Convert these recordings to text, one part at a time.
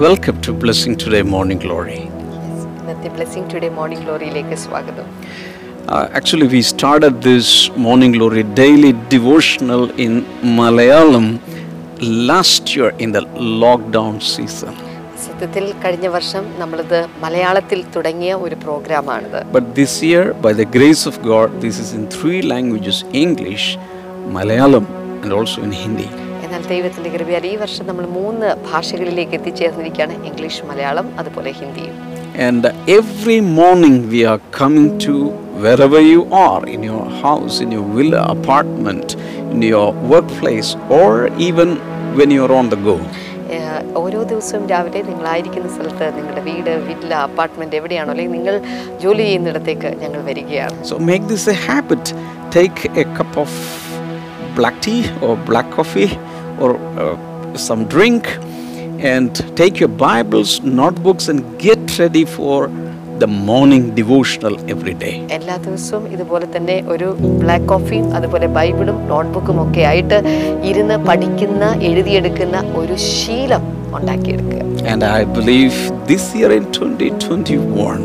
Welcome to Blessing Today Morning Glory. ഇന്നത്തെ blessing today morning ഗ്ലോറിയിലേക്ക് സ്വാഗതം Uh, actually, we started this Morning Glory daily devotional in Malayalam last year in the lockdown season. സത്യത്തിൽ കഴിഞ്ഞ വർഷം നമ്മളിത് മലയാളത്തിൽ തുടങ്ങിയ ഒരു പ്രോഗ്രാമാണിത് But this year, by the grace of God, this is in three languages English, Malayalam, and also in Hindi. എന്നാൽ ദൈവത്തിന്റെ കൃപയാൽ ഈ വർഷം നമ്മൾ മൂന്ന് ഭാഷകളിലേക്ക് എത്തിച്ചേർന്നിരിക്കുകയാണ് ഇംഗ്ലീഷ് മലയാളം അതുപോലെ ഹിന്ദിയും And every morning we are coming to wherever you are in your house, in your villa, apartment, in your workplace, or even when you're on the go. ഓരോ ദിവസവും രാവിലെ നിങ്ങളായിരിക്കുന്ന സ്ഥലത്ത് നിങ്ങളുടെ വീട് വില്ല അപ്പാർട്ട്മെന്റ് എവിടെയാണോ അല്ലെങ്കിൽ നിങ്ങൾ ജോലി ചെയ്യുന്നിടത്തേക്ക് ഞങ്ങൾ വരികയാണ് So make this a habit. Take a cup of black tea or black coffee or uh, some drink and take your Bibles, notebooks, and get ready for the morning devotional every day. എല്ലാ ദിവസവും ഇതുപോലെ തന്നെ ഒരു black കോഫിയും അതുപോലെ ബൈബിളും നോട്ട്ബുക്കും ഒക്കെ ആയിട്ട് ഇരുന്ന് പഠിക്കുന്ന എഴുതിയെടുക്കുന്ന ഒരു ശീലം ഉണ്ടാക്കിയെടുക്കുക And I believe this year in 2021,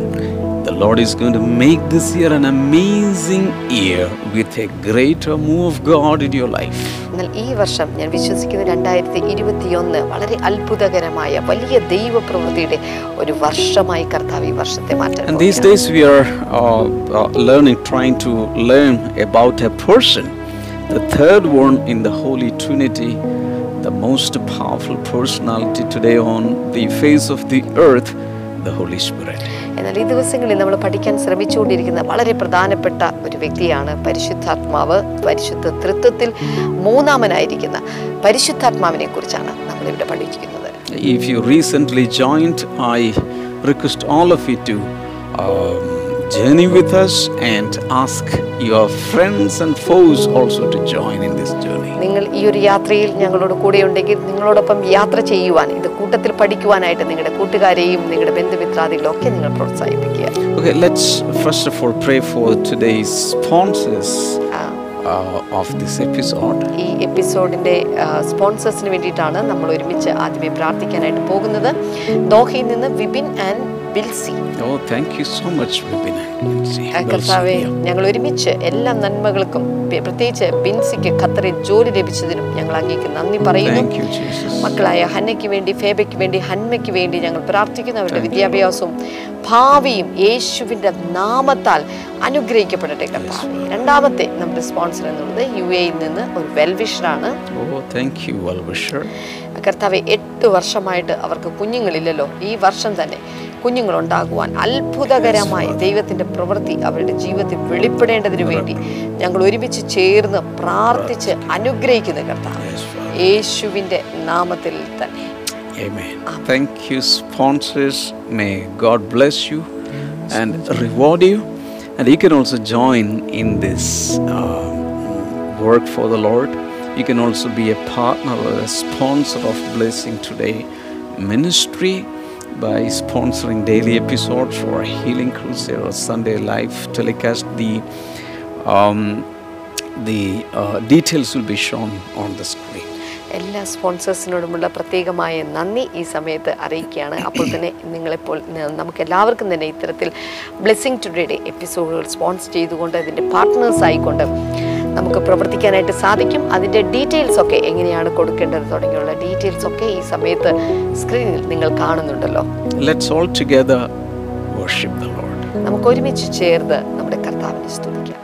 the Lord is going to make this year an amazing year with a greater move of God in your life. എന്നാൽ ഈ വർഷം ഞാൻ വിശ്വസിക്കുന്ന രണ്ടായിരത്തി ഇരുപത്തിയൊന്ന് വളരെ അത്ഭുതകരമായ വലിയ ദൈവപ്രവൃത്തിയുടെ ഒരു വർഷമായി കർത്താവ് ഈ വർഷത്തെ മാറ്റാൻ And these days we are uh, uh, learning, trying to learn about a person, the third one in the Holy Trinity, the most powerful personality today on the face of the earth, the Holy Spirit. എന്നാൽ ഈ ദിവസങ്ങളിൽ നമ്മൾ പഠിക്കാൻ ശ്രമിച്ചുകൊണ്ടിരിക്കുന്ന വളരെ പ്രധാനപ്പെട്ട ഒരു വ്യക്തിയാണ് പരിശുദ്ധാത്മാവ്. പരിശുദ്ധ തൃത്വത്തിൽ മൂന്നാമനായിരിക്കുന്ന പരിശുദ്ധാത്മാവിനെ കുറിച്ചാണ് നമ്മളിവിടെ പഠിക്കുന്നത് if you joined, I request all of you to um, journey with us and ask your friends and foes also to join in this journey. നിങ്ങൾ ഈ ഒരു യാത്രയിൽ ഞങ്ങളോട് കൂടെ ഉണ്ടെങ്കിൽ നിങ്ങളോടൊപ്പം യാത്ര ചെയ്യുവാൻ ഇത് കൂട്ടത്തിൽ പഠിക്കുവാനായിട്ട് നിങ്ങളുടെ കൂട്ടുകാരെയും നിങ്ങളുടെ ബന്ധുമിത്രാദികളും ഒക്കെ നിങ്ങൾ പ്രോത്സാഹിപ്പിക്കുക Okay, let's first of all pray for today's sponsors uh, of this episode. ഈ എപ്പിസോഡിന്റെ സ്പോൺസേഴ്സിന് വേണ്ടിയിട്ടാണ് നമ്മൾ ഒരുമിച്ച് ആദ്യമേ പ്രാർത്ഥിക്കാനായിട്ട് പോകുന്നത് ദോഹയിൽ നിന്ന് Vipin and Bilsy oh thank you so much കർത്താവെ ഞങ്ങൾ ഒരുമിച്ച് എല്ലാ നന്മകൾക്കും പ്രത്യേകിച്ച് ബിൻസിക്ക് ഖത്തറിൽ ജോലി ലഭിച്ചതിനും ഞങ്ങൾ അങ്ങേക്ക് നന്ദി പറയുന്നു. മക്കളായ ഹന്നയ്ക്ക് വേണ്ടി ഫേബയ്ക്ക് വേണ്ടി ഹന്മയ്ക്ക് വേണ്ടി ഞങ്ങൾ പ്രാർത്ഥിക്കുന്നു അവരുടെ വിദ്യാഭ്യാസവും ഭാവിയും യേശുവിന്റെ നാമത്താൽ അനുഗ്രഹിക്കപ്പെടട്ടെ കർത്താവെ. രണ്ടാമത്തെ നമ്മുടെ സ്പോൺസർ എന്നുള്ളത് യു എയിൽ നിന്ന് ഒരു വെൽവിഷറാണ്. Wisher. കർത്താവെ എട്ട് വർഷമായിട്ട് അവർക്ക് കുഞ്ഞുങ്ങളില്ലല്ലോ. ഈ വർഷം തന്നെ കുഞ്ഞുങ്ങളുണ്ടാകുവാൻ അത്ഭുതകരമായി ദൈവത്തിന്റെ പ്രവൃത്തി അവരുടെ ജീവിതത്തിൽ വെളിപ്പെടേണ്ടതിന് വേണ്ടി ഞങ്ങൾ ഒരുമിച്ച് ചേർന്ന് പ്രാർത്ഥിച്ച് അനുഗ്രഹിക്കുന്ന കർത്താവ് യേശുവിന്റെ നാമത്തിൽ തന്നെ Amen. Thank you, sponsors. May God bless you and reward you. And you can also join in this uh, work for the Lord. You can also be a partner or a sponsor of Blessing Today ministry by sponsoring daily episodes or Healing Crusade or Sunday Live telecast. The um, the uh, details will be shown on the screen. എല്ലാ സ്പോൺസേഴ്സിനോടുമുള്ള പ്രത്യേകമായ നന്ദി ഈ സമയത്ത് അറിയിക്കുകയാണ് അപ്പോൾ തന്നെ നിങ്ങളിപ്പോൾ നമുക്ക് എല്ലാവർക്കും തന്നെ ഇത്തരത്തിൽ ബ്ലെസ്സിങ് ടുഡേയുടെ എപ്പിസോഡുകൾ സ്പോൺസർ ചെയ്തുകൊണ്ട് അതിന്റെ പാർട്ട്നേഴ്സ് ആയിക്കൊണ്ട് നമുക്ക് പ്രവർത്തിക്കാനായിട്ട് സാധിക്കും. അതിന്റെ ഡീറ്റെയിൽസ് ഒക്കെ എങ്ങനെയാണ് കൊടുക്കേണ്ടത് തുടങ്ങിയുള്ള ഡീറ്റെയിൽസ് ഒക്കെ ഈ സമയത്ത് സ്ക്രീനിൽ നിങ്ങൾ കാണുന്നുണ്ടല്ലോ. Let's all together worship the Lord നമുക്ക് ഒരുമിച്ച് ചേർന്ന് നമ്മുടെ കർത്താവിനെ സ്തുതിക്കാം.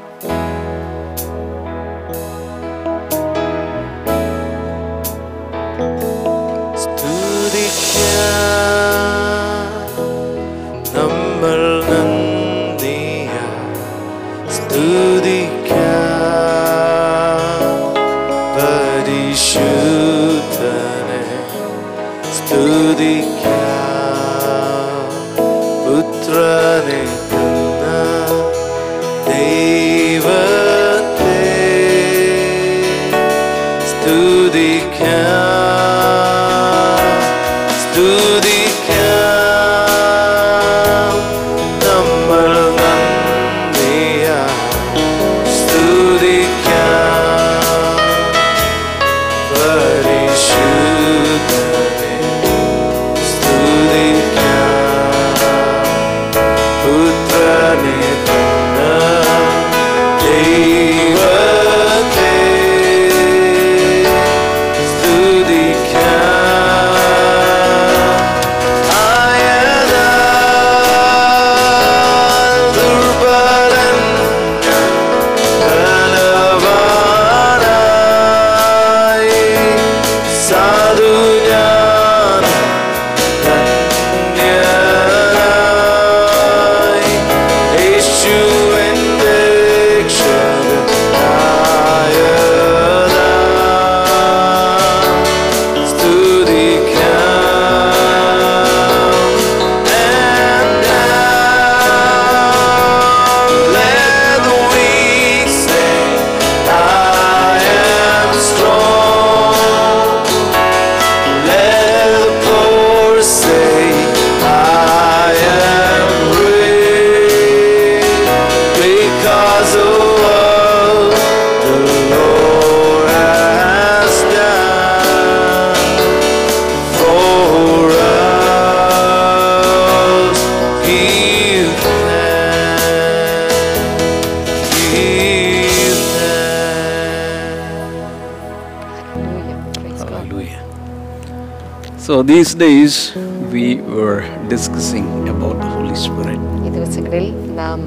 So these days we were discussing about the Holy Spirit. ഈ ദിവസങ്ങളിൽ നാം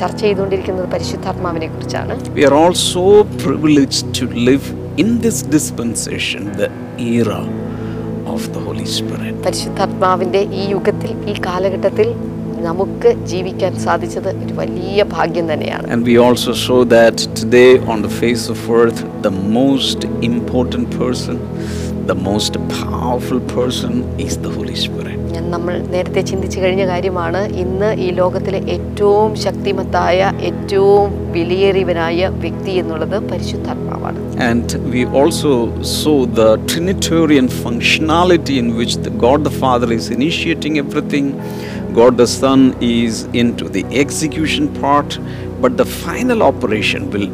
ചർച്ച ചെയ്തുകൊണ്ടിരിക്കുന്നത് പരിശുദ്ധാത്മാവിനെ കുറിച്ചാണ് We are all so privileged to live in this dispensation, the era of the Holy Spirit. പരിശുദ്ധാത്മാവിന്റെ ഈ യുഗത്തിൽ ഈ കാലഘട്ടത്തിൽ നമുക്ക് ജീവിക്കാൻ സാധിച്ചത് ഒരു വലിയ ഭാഗ്യം തന്നെയാണ് And we also saw that today on the face of earth, the most important person, the most powerful person is the Holy Spirit. നമ്മൾ നേരത്തെ ചിന്തിച്ചു കഴിഞ്ഞ കാര്യമാണ് ഇന്ന് ഈ ലോകത്തിലെ ഏറ്റവും ശക്തിമത്തായ ഏറ്റവും വിലയേറിയവനായ വ്യക്തി എന്നുള്ളത് പരിശുദ്ധാത്മാവാണ് And we also saw the Trinitarian functionality in which the God the Father is initiating everything, God the Son is into the execution part, but the final operation will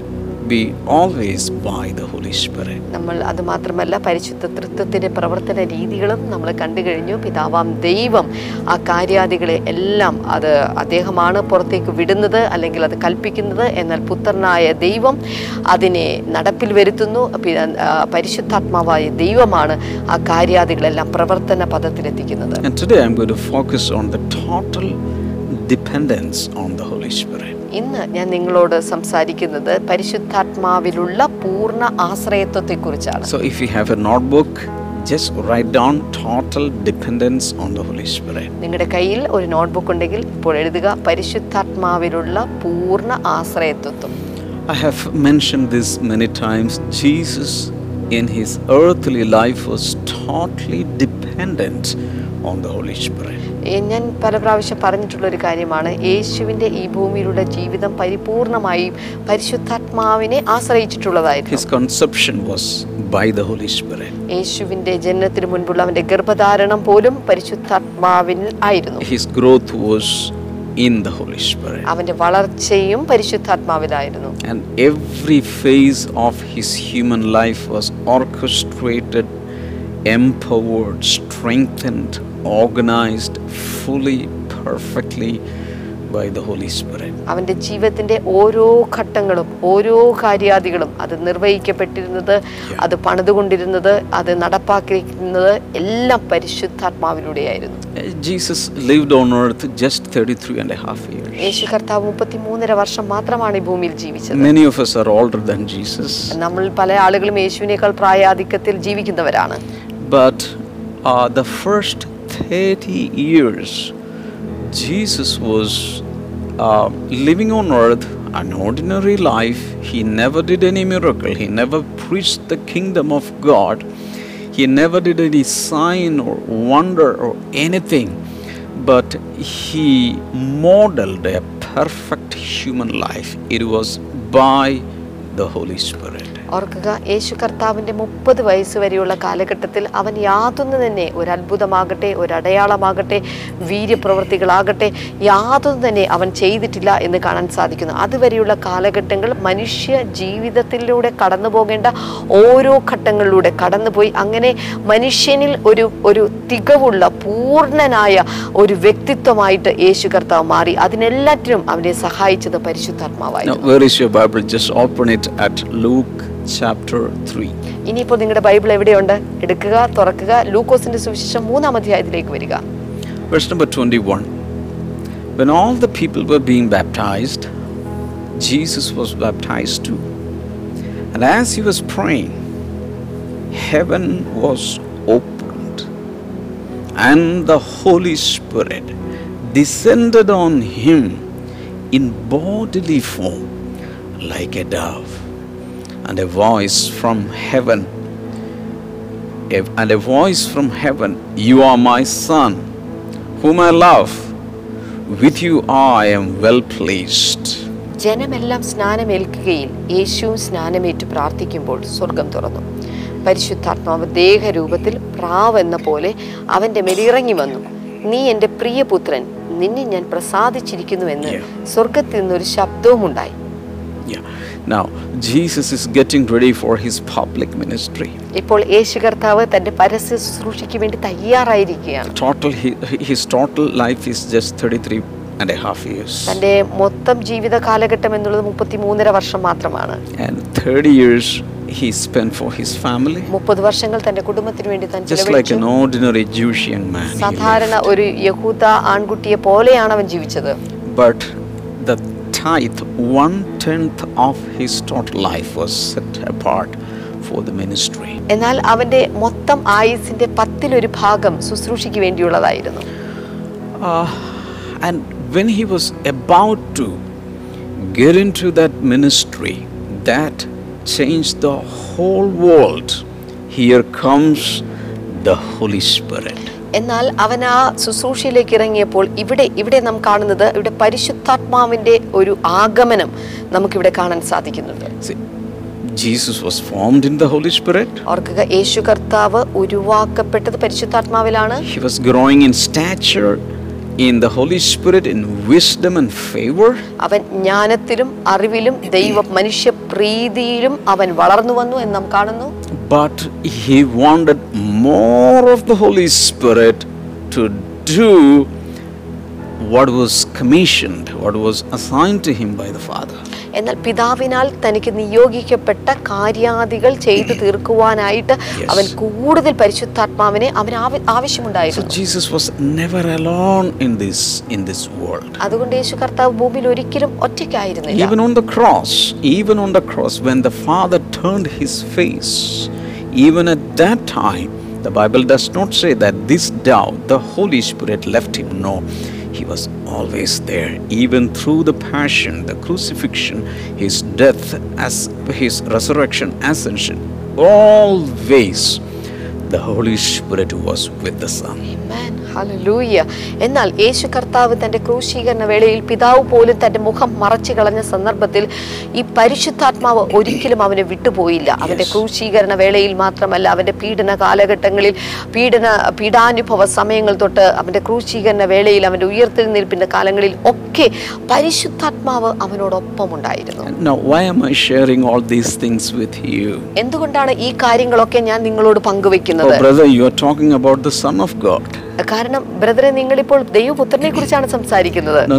be always by the Holy Spirit. നമ്മൾ അത് മാത്രമല്ല പരിശുദ്ധ തൃത്വത്തിന്റെ പ്രവർത്തന രീതികളും നമ്മൾ കണ്ടു കഴിഞ്ഞു പിതാവാം ദൈവം ആ കാര്യാദികളെ എല്ലാം അത് അദ്ദേഹമാണ് പുറത്തേക്ക് വിടുന്നത് അല്ലെങ്കിൽ അത് കൽപ്പിക്കുന്നത് എന്നാൽ പുത്രനായ ദൈവം അതിനെ നടപ്പിൽ വരുത്തുന്നു പരിശുദ്ധാത്മാവായ ദൈവമാണ് ആ കാര്യാദികളെല്ലാം പ്രവർത്തന പദത്തിലെത്തിക്കുന്നത് And today I'm going to focus on the total dependence on the Holy Spirit. ഇന്ന് ഞാൻ നിങ്ങളോട് സംസാരിക്കുന്നത് പരിശുദ്ധാത്മാവിലുള്ള പൂർണ ആശ്രയത്വത്തെ കുറിച്ചാണ് so if you have a notebook just write down total dependence on the Holy Spirit നിങ്ങളുടെ കയ്യിൽ ഒരു നോട്ട് ബുക്ക് ഉണ്ടെങ്കിൽ ഇപ്പോൾ എഴുതുക പരിശുദ്ധാത്മാവിലുള്ള പൂർണ ആശ്രയത്വത്തും I have mention this many times Jesus in his earthly life was totally dependence on the Holy Spirit ഞാൻ പല പ്രാവശ്യം പറഞ്ഞിട്ടുള്ള ഒരു കാര്യമാണ്. യേശുവിന്റെ ഈ ഭൂമിയിലുള്ള ജീവിതം പരിപൂർണമായും പരിശുദ്ധാത്മാവിനെ ആശ്രയിച്ചിട്ടുള്ളതായിരുന്നു. His conception was by the Holy Spirit. യേശുവിന്റെ ജനനത്തിന് മുൻപുള്ള അവന്റെ ഗർഭധാരണം പോലും പരിശുദ്ധാത്മാവിൽ ആയിരുന്നു. His growth was in Holy Spirit അവന്റെ വളർച്ചയും പരിശുദ്ധാത്മാവിലായിരുന്നു. And every phase of his human life was orchestrated, empowered, strengthened, organized fully, perfectly by the Holy Spirit. അവന്റെ ജീവിതത്തിന്റെ ഓരോ ഘട്ടങ്ങളും ഓരോ കാര്യാദികളും അത് നിർവഹിക്കപ്പെട്ടിരുന്നത് അത് പണിതുകൊണ്ടിരുന്നത് അത് നടപ്പാക്കിയിരിക്കുന്നത് എല്ലാം പരിശുദ്ധാത്മാവിലൂടെയായിരുന്നു. Jesus lived on earth just just 33 and a half യേശു കർത്താവ് മുപ്പത്തിമൂന്നര വർഷം മാത്രമാണ് ഈ ഭൂമിയിൽ ജീവിച്ചത്. Many of us are older than Jesus, നമ്മൾ പല ആളുകളും യേശുവിനേക്കാൾ പ്രായാധിക്യത്തിൽ ജീവിക്കുന്നവരാണ്. But uh, the first 30 years, Jesus was uh, living on earth an ordinary life. He never did any miracle, he never preached the kingdom of God, he never did any sign or wonder or anything, but he modeled a perfect human life. It was by the Holy Spirit. ഓർക്കുക യേശു കർത്താവിന്റെ മുപ്പത് വയസ്സ് വരെയുള്ള കാലഘട്ടത്തിൽ അവൻ യാതൊന്ന് തന്നെ ഒരു അത്ഭുതമാകട്ടെ ഒരു അടയാളമാകട്ടെ വീര്യപ്രവൃത്തികളാകട്ടെ യാതൊന്നും തന്നെ അവൻ ചെയ്തിട്ടില്ല എന്ന് കാണാൻ സാധിക്കുന്നു. അതുവരെയുള്ള കാലഘട്ടങ്ങൾ മനുഷ്യ ജീവിതത്തിലൂടെ കടന്നു പോകേണ്ട ഓരോ ഘട്ടങ്ങളിലൂടെ കടന്നുപോയി. അങ്ങനെ മനുഷ്യനിൽ ഒരു ഒരു തികവുള്ള പൂർണനായ ഒരു വ്യക്തിത്വമായിട്ട് യേശു കർത്താവ് മാറി. അതിനെല്ലാറ്റിനും അവനെ സഹായിച്ചത് പരിശുദ്ധാത്മാവായിരുന്നു. Chapter 3. ഇനിയിപ്പോൾ നിങ്ങളുടെ ബൈബിൾ എവിടെയുണ്ട് എടുക്കുക തുറക്കുക ലൂക്കോസിന്റെ സുവിശേഷം മൂന്നാം അധ്യായത്തിലേക്ക് വരിക Verse number 21. When all the people were being baptized, Jesus was baptized too. And as he was praying, heaven was opened, and the Holy Spirit descended on him in bodily form like a dove. And a voice from heaven, and a voice from heaven, You are my son, whom I love. With you I am well pleased. ജനമെല്ലാം സ്നാനമേൽക്കുകയിൽ യേശുവും സ്നാനമേറ്റ് പ്രാർത്ഥിക്കുമ്പോൾ സ്വർഗം തുറന്നു പരിശുദ്ധാത്മാവ് ദേഹരൂപത്തിൽ പ്രാവ് എന്ന പോലെ അവന്റെ മേലിറങ്ങി വന്നു നീ എന്റെ പ്രിയപുത്രൻ നിന്നെ ഞാൻ പ്രസാദിച്ചിരിക്കുന്നുവെന്ന്. സ്വർഗത്തിൽ നിന്നൊരു ശബ്ദവും ഉണ്ടായി Yeah. Now, Jesus is getting ready for his public ministry. ഇപ്പോൾ യേശു കർത്താവ് തന്റെ പരസ്യ ശുശ്രൂഷയ്ക്ക് വേണ്ടി തയ്യാറായിരിക്കുകയാണ് Total, his total life is just 33 and a half years. തന്റെ മൊത്തം ജീവിത കാലഘട്ടം എന്നുള്ളത് മുപ്പത്തി മൂന്നര വർഷം മാത്രമാണ് And 30 years he spent for his family, മുപ്പത് വർഷങ്ങൾ തന്റെ കുടുംബത്തിന് വേണ്ടി താൻ just like ചിലവഴിച്ചു an ordinary Jewish young man. സാധാരണ ഒരു യഹൂദ ആൺകുട്ടിയെ പോലെയാണ് അവൻ ജീവിച്ചത് But tithe, one tenth of his total life, was set apart for the ministry. എന്നാൽ അവന്റെ മൊത്തം ആയുസിന്റെ പത്തിലൊരു ഭാഗം ശുശ്രൂഷയ്ക്ക് വേണ്ടിയുള്ളതായിരുന്നു Uh, and when he was about to get into that ministry, that changed the whole world. Here comes the Holy Spirit. എന്നാൽ അവൻ ആ ശുശ്രൂഷയിലേക്ക് ഇറങ്ങിയപ്പോൾ ഇവിടെ ഇവിടെ നാം കാണുന്നത് ഇവിടെ പരിശുദ്ധാത്മാവിന്റെ ഒരു ആഗമനം നമുക്കിവിടെ കാണാൻ സാധിക്കുന്നുണ്ട് Jesus was formed in the Holy Spirit. ഓർക്കുക യേശു കർത്താവ് ഉരുവാക്കപ്പെട്ടത് പരിശുദ്ധാത്മാവിലാണ് He was growing in stature in the Holy Spirit, in wisdom and favor. അവൻ ജ്ഞാനത്തിലും അറിവിലും ദൈവ മനുഷ്യ പ്രീതിയിലും അവൻ വളർന്നു വന്നു എന്ന് നാം കാണുന്നു But he wanted more of the Holy Spirit to do what was commissioned, what was assigned to him by the Father. എന്നാൽ പിതാവിനാൽ തനിക്ക് നിയോഗിക്കപ്പെട്ട കാര്യാദികൾ ചെയ്തു തീർക്കുവാനായിട്ട് അവൻ കൂടുതൽ പരിശുദ്ധാത്മാവിനെ So ആവശ്യമുണ്ടായിരുന്നു Jesus was never alone in this in this world. അതുകൊണ്ട് യേശു കർത്താവ് ഭൂമിയിൽ ഒരിക്കലും ഒറ്റയ്ക്കായിരുന്നില്ല Even on the cross, even on the cross, when the Father turned his face, even at that time, the Bible does not say that this doubt, the Holy Spirit left him. No, he was always there, even through the passion, the crucifixion, his death, as his resurrection, ascension. Always, the Holy Spirit was with the Son. Amen. Hallelujah. എന്നാൽ യേശു കർത്താവ് തന്റെ ക്രൂശീകരണ വേളയിൽ പിതാവ് പോലും തന്റെ മുഖം മറച്ചു കളഞ്ഞ സന്ദർഭത്തിൽ ഈ പരിശുദ്ധാത്മാവ് ഒരിക്കലും അവനെ വിട്ടുപോയില്ല അവന്റെ ക്രൂശീകരണ വേളയിൽ മാത്രമല്ല അവന്റെ പീഡന കാലഘട്ടങ്ങളിൽ പീഡന പീഡാനുഭവ സമയങ്ങൾ തൊട്ട് അവന്റെ ക്രൂശീകരണ വേളയിൽ അവന്റെ ഉയർത്തെഴുന്നേൽപ്പിന്റെ കാലങ്ങളിൽ ഒക്കെ പരിശുദ്ധാത്മാവ് അവനോടൊപ്പം ഉണ്ടായിരുന്നു? എന്തുകൊണ്ടാണ് ഈ കാര്യങ്ങളൊക്കെ ഞാൻ നിങ്ങളോട് പങ്കുവെക്കുന്നത് Oh, you are are talking about the Son of God. കാരണം ബ്രദറെ നിങ്ങൾ ഇപ്പോൾ ദൈവപുത്രനെ കുറിച്ചാണ് സംസാരിക്കുന്നത്.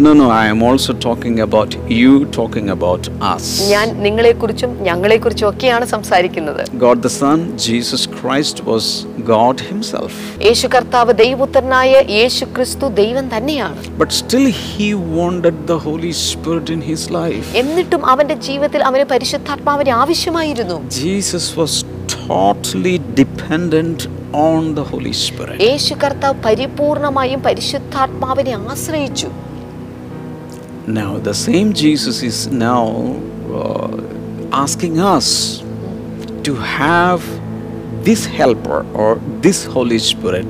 ഞാൻ നിങ്ങളെ കുറിച്ചും ഞങ്ങളെ കുറിച്ചും ഒക്കെയാണ് സംസാരിക്കുന്നത്. യേശു കർത്താവ് ദൈവപുത്രനായ യേശു ക്രിസ്തു ദൈവം തന്നെയാണ്. എന്നിട്ടും അവന്റെ ജീവിതത്തിൽ അവന് പരിശുദ്ധാത്മാവിന് ആവശ്യമായിരുന്നു. Jesus was totally dependent on the Holy Spirit. യേശു കർത്താവ് പരിപൂർണമായും പരിശുദ്ധാത്മാവിനെ ആശ്രയിച്ചു Now, the same Jesus is now uh, asking us to have this helper or this Holy Spirit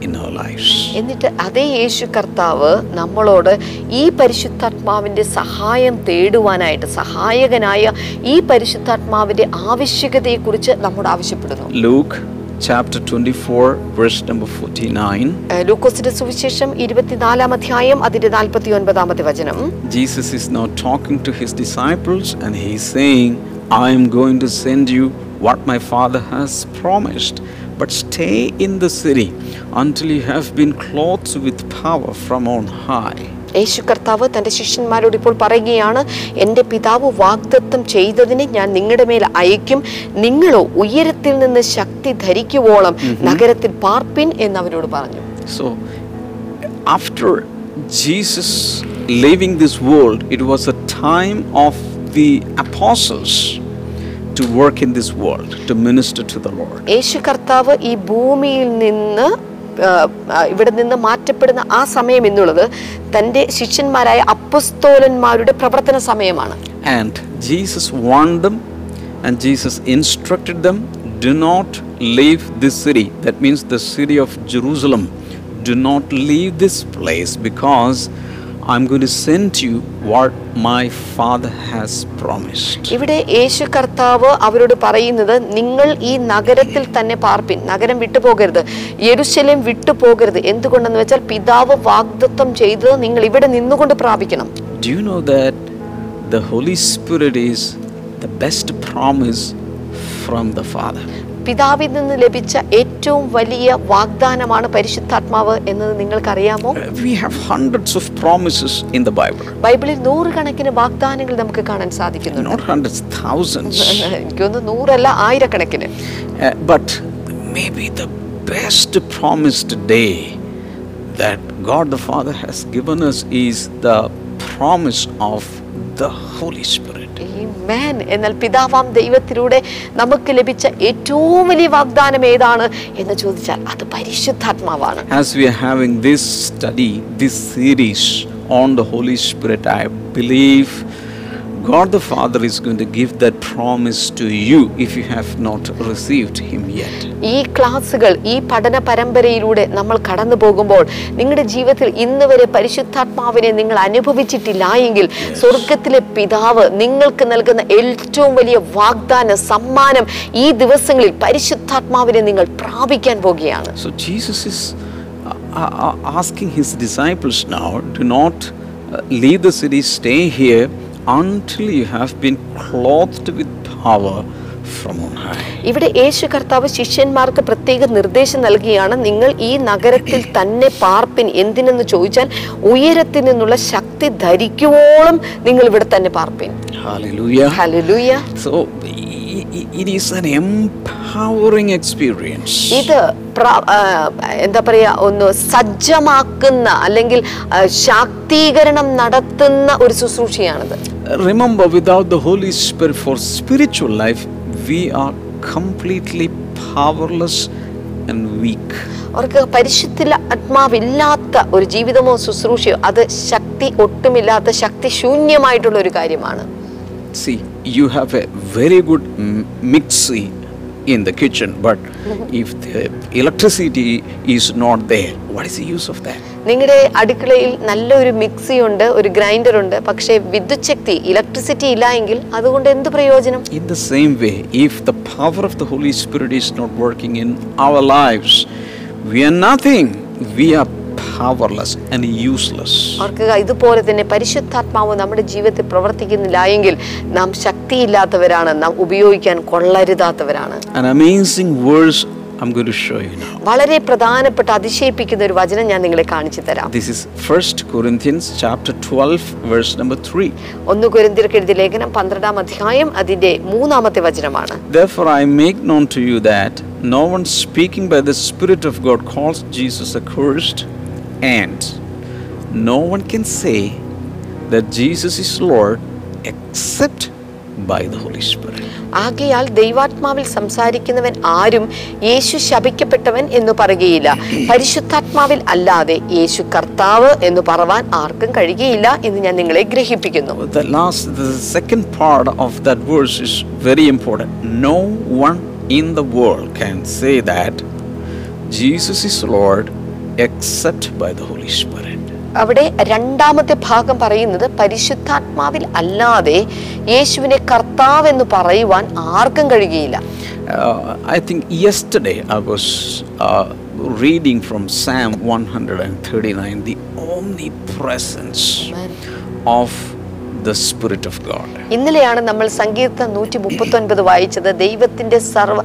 in our lives. എന്നിട്ട് അതേ യേശു കർത്താവ് നമ്മളോട് ഈ പരിശുദ്ധാത്മാവിന്റെ സഹായം തേടുവാനായിട്ട് സഹായകനായ ഈ പരിശുദ്ധാത്മാവിന്റെ ആവശ്യകതയെക്കുറിച്ച് നമ്മോട് ആവശ്യപ്പെടുന്നു Luke chapter 24, verse number 49. ഏഹ് ലൂക്കോസിന്റെ സുവിശേഷം ഇരുപത്തിനാലാം അധ്യായം അതിന്റെ നാൽപ്പത്തി ഒൻപതാമത്തെ വചനം Jesus is now talking to his disciples and he is saying, I am going to send you what my Father has promised, but stay in the city until you have been clothed with power from on high. യേശു കർത്താവ് തന്റെ ശിഷ്യന്മാരോട് ഇപ്പോൾ പറയുകയാണ് എന്റെ പിതാവ് വാഗ്ദത്തം ചെയ്തതിനെ ഞാൻ നിങ്ങളുടെ മേൽ അയക്കും നിങ്ങളോ ഉയരത്തിൽ നിന്ന് ശക്തി ധരിക്കുവോളം നഗരത്തിൽ പാർപ്പിൻ എന്ന് അവരോട് പറഞ്ഞു. So after Jesus living this world it was a time of the apostles to work in this world to minister to the Lord യേശു കർത്താവ് ഈ ഭൂമിയിൽ നിന്ന് ഇവിടെ നിന്ന് മാറ്റപ്പെടുന്ന ആ സമയം എന്നുള്ളത് തന്റെ ശിഷ്യന്മാരായ അപ്പസ്തോലന്മാരുടെ പ്രവർത്തന സമയമാണ് warned them and Jesus instructed them do not leave this city. That means the city of Jerusalem. Do not leave this place because I'm going to send you what my Father has promised. ഇവിടെ യേശു കർത്താവ് അവരോട് പറയുന്നത് നിങ്ങൾ ഈ നഗരത്തിൽ തന്നെ പാർപ്പിൻ നഗരം വിട്ടുപോകരുത് യെരുശലേം വിട്ടുപോകരുത് എന്തുകൊണ്ടെന്ന് വെച്ചാൽ പിതാവ് വാഗ്ദത്തം ചെയ്തത് നിങ്ങൾ ഇവിടെ നിന്നുകൊണ്ട് പ്രാപിക്കണം Do you know that the Holy Spirit is the best promise from the Father? പിതാവിൽ നിന്ന് ലഭിച്ച ഏറ്റവും വലിയ വാഗ്ദാനമാണ് പരിശുദ്ധാത്മാവ് എന്ന് നിങ്ങൾക്ക് നിങ്ങൾക്കറിയാമോ ബൈബിളിൽ നൂറുകണക്കിന് വാഗ്ദാനങ്ങൾ നമുക്ക് കാണാൻ സാധിക്കുന്നു എനിക്കൊന്ന് നൂറല്ല ആയിരക്കണക്കിന്. Uh, best promised day that god the father has given us is the promise of the holy spirit. Amen. എന്നാൽ പിതാവാം ദൈവത്തിലൂടെ നമുക്ക് ലഭിച്ച ഏറ്റവും വലിയ വാഗ്ദാനം ഏതാണ് എന്ന് ചോദിച്ചാൽ അത് പരിശുദ്ധാത്മാവാണ് series on the Holy Spirit, I believe God the Father is going to give that promise to you if you have not received Him yet. ഈ ക്ലാസ്സുകൾ ഈ പഠന പരമ്പരയിലൂടെ നമ്മൾ കടന്നു പോകുമ്പോൾ നിങ്ങളുടെ ജീവിതത്തിൽ ഇന്ന് വരെ പരിശുദ്ധാത്മാവിനെ നിങ്ങൾ അനുഭവിച്ചിട്ടില്ല എങ്കിൽ സ്വർഗത്തിലെ പിതാവ് നിങ്ങൾക്ക് നൽകുന്ന ഏറ്റവും വലിയ വാഗ്ദാന സമ്മാനം ഈ ദിവസങ്ങളിൽ പരിശുദ്ധാത്മാവിനെ നിങ്ങൾ പ്രാപിക്കാൻ പോകുകയാണ്. So Jesus is uh, his asking his disciples now do not city leave the until you have been clothed with power from on high. ഇവിടെ യേശു കർത്താവ് ശിഷ്യന്മാർക്ക് പ്രത്യേക നിർദ്ദേശം നൽകുകയാണ് നിങ്ങൾ ഈ നഗരത്തിൽ തന്നെ പാർപ്പിൻ. എന്തിനെന്ന് ചോദിച്ചാൽ ഉയരത്തിൽ നിന്നുള്ള ശക്തി ധരിക്കുവോളം നിങ്ങൾ ഇവിടെ തന്നെ പാർപ്പിൻ. Hallelujah hallelujah So it is an empowering experience. ഇത് എന്താ പറയാ ഒന്ന് സജ്ജമാക്കുന്ന അല്ലെങ്കിൽ ശാക്തീകരണം നടത്തുന്ന ഒരു ശുശ്രൂഷയാണിത് Remember, without the Holy Spirit for spiritual life, we are completely powerless and weak. അവർക്ക് പരിശുദ്ധ ആത്മാവില്ലാത്ത ഒരു ജീവിതമോ ശുശ്രൂഷയോ അത് ശക്തി ഒട്ടുമില്ലാത്ത ശക്തി ശൂന്യമായിട്ടുള്ള ഒരു കാര്യമാണ് See, you have a very good m- mixie in the kitchen, but if the electricity is not there, what is the use of that? നിങ്ങളുടെ അടുക്കളയിൽ നല്ലൊരു മിക്സി ഉണ്ട് ഒരു ഗ്രൈൻഡർ ഉണ്ട് പക്ഷേ വിദ്യുത് ശക്തി ഇലക്ട്രിസിറ്റി ഇല്ല എങ്കിൽ അതുകൊണ്ട് എന്ത് പ്രയോജനം In the same way, if the power of the Holy Spirit is not working in our lives, we are nothing. We are powerless and useless. ഓർക്കുക ഇതുപോലെ തന്നെ പരിശുദ്ധാത്മാവ് നമ്മുടെ ജീവിതത്തിൽ പ്രവർത്തിക്കുന്നില്ല എങ്കിൽ നാം ശക്തിയില്ലാത്തവരാണ് നാം ഉപയോഗിക്കാൻ കൊള്ളരുതാത്തവരാണ് An amazing verse I'm going to show you now. വളരെ പ്രധാനപ്പെട്ട അതിശയിപ്പിക്കുന്ന ഒരു വചനം ഞാൻ നിങ്ങളെ കാണിച്ചു തരാം This is 1 Corinthians chapter 12, verse number 3. ഒന്ന് കുരിന്തിർക്ക് എഴുതിയ ലേഖനം പന്ത്രണ്ടാം അധ്യായം അതിന്റെ മൂന്നാമത്തെ വചനമാണ് Therefore, I make known to you that no one speaking by the Spirit of God calls Jesus accursed, and no one can say that Jesus is Lord except by the Holy Spirit. ആകയാൽ ദൈവാത്മാവിൽ സംസാരിക്കുന്നവൻ ആരും യേശു ശപിക്കപ്പെട്ടവൻ എന്ന് പറയുകയില്ല പരിശുദ്ധാത്മാവിൽ അല്ലാതെ യേശു കർത്താവ് എന്ന് പറവാൻ ആർക്കും കഴിയുകയില്ല എന്ന് ഞാൻ നിങ്ങളെ ഗ്രഹിപ്പിക്കുന്നു The last, the second part of that verse is very important. No one in the world can say that Jesus is Lord except by the Holy Spirit. അവിടെ രണ്ടാമത്തെ ഭാഗം പറയുന്നത് പരിശുദ്ധാത്മാവിൽ അല്ലാതെ യേശുവിനെ കർത്താവ് എന്ന് പറയുവാൻ ആർക്കും കഴിയുകയില്ല. I think yesterday I I think yesterday I was hundred reading from nine 139 the presence of the spirit of God ഇന്നലെയാണ് നമ്മൾ സംഗീത നൂറ്റി മുപ്പത്തൊൻപത് വായിച്ചത് ദൈവത്തിന്റെ സർവ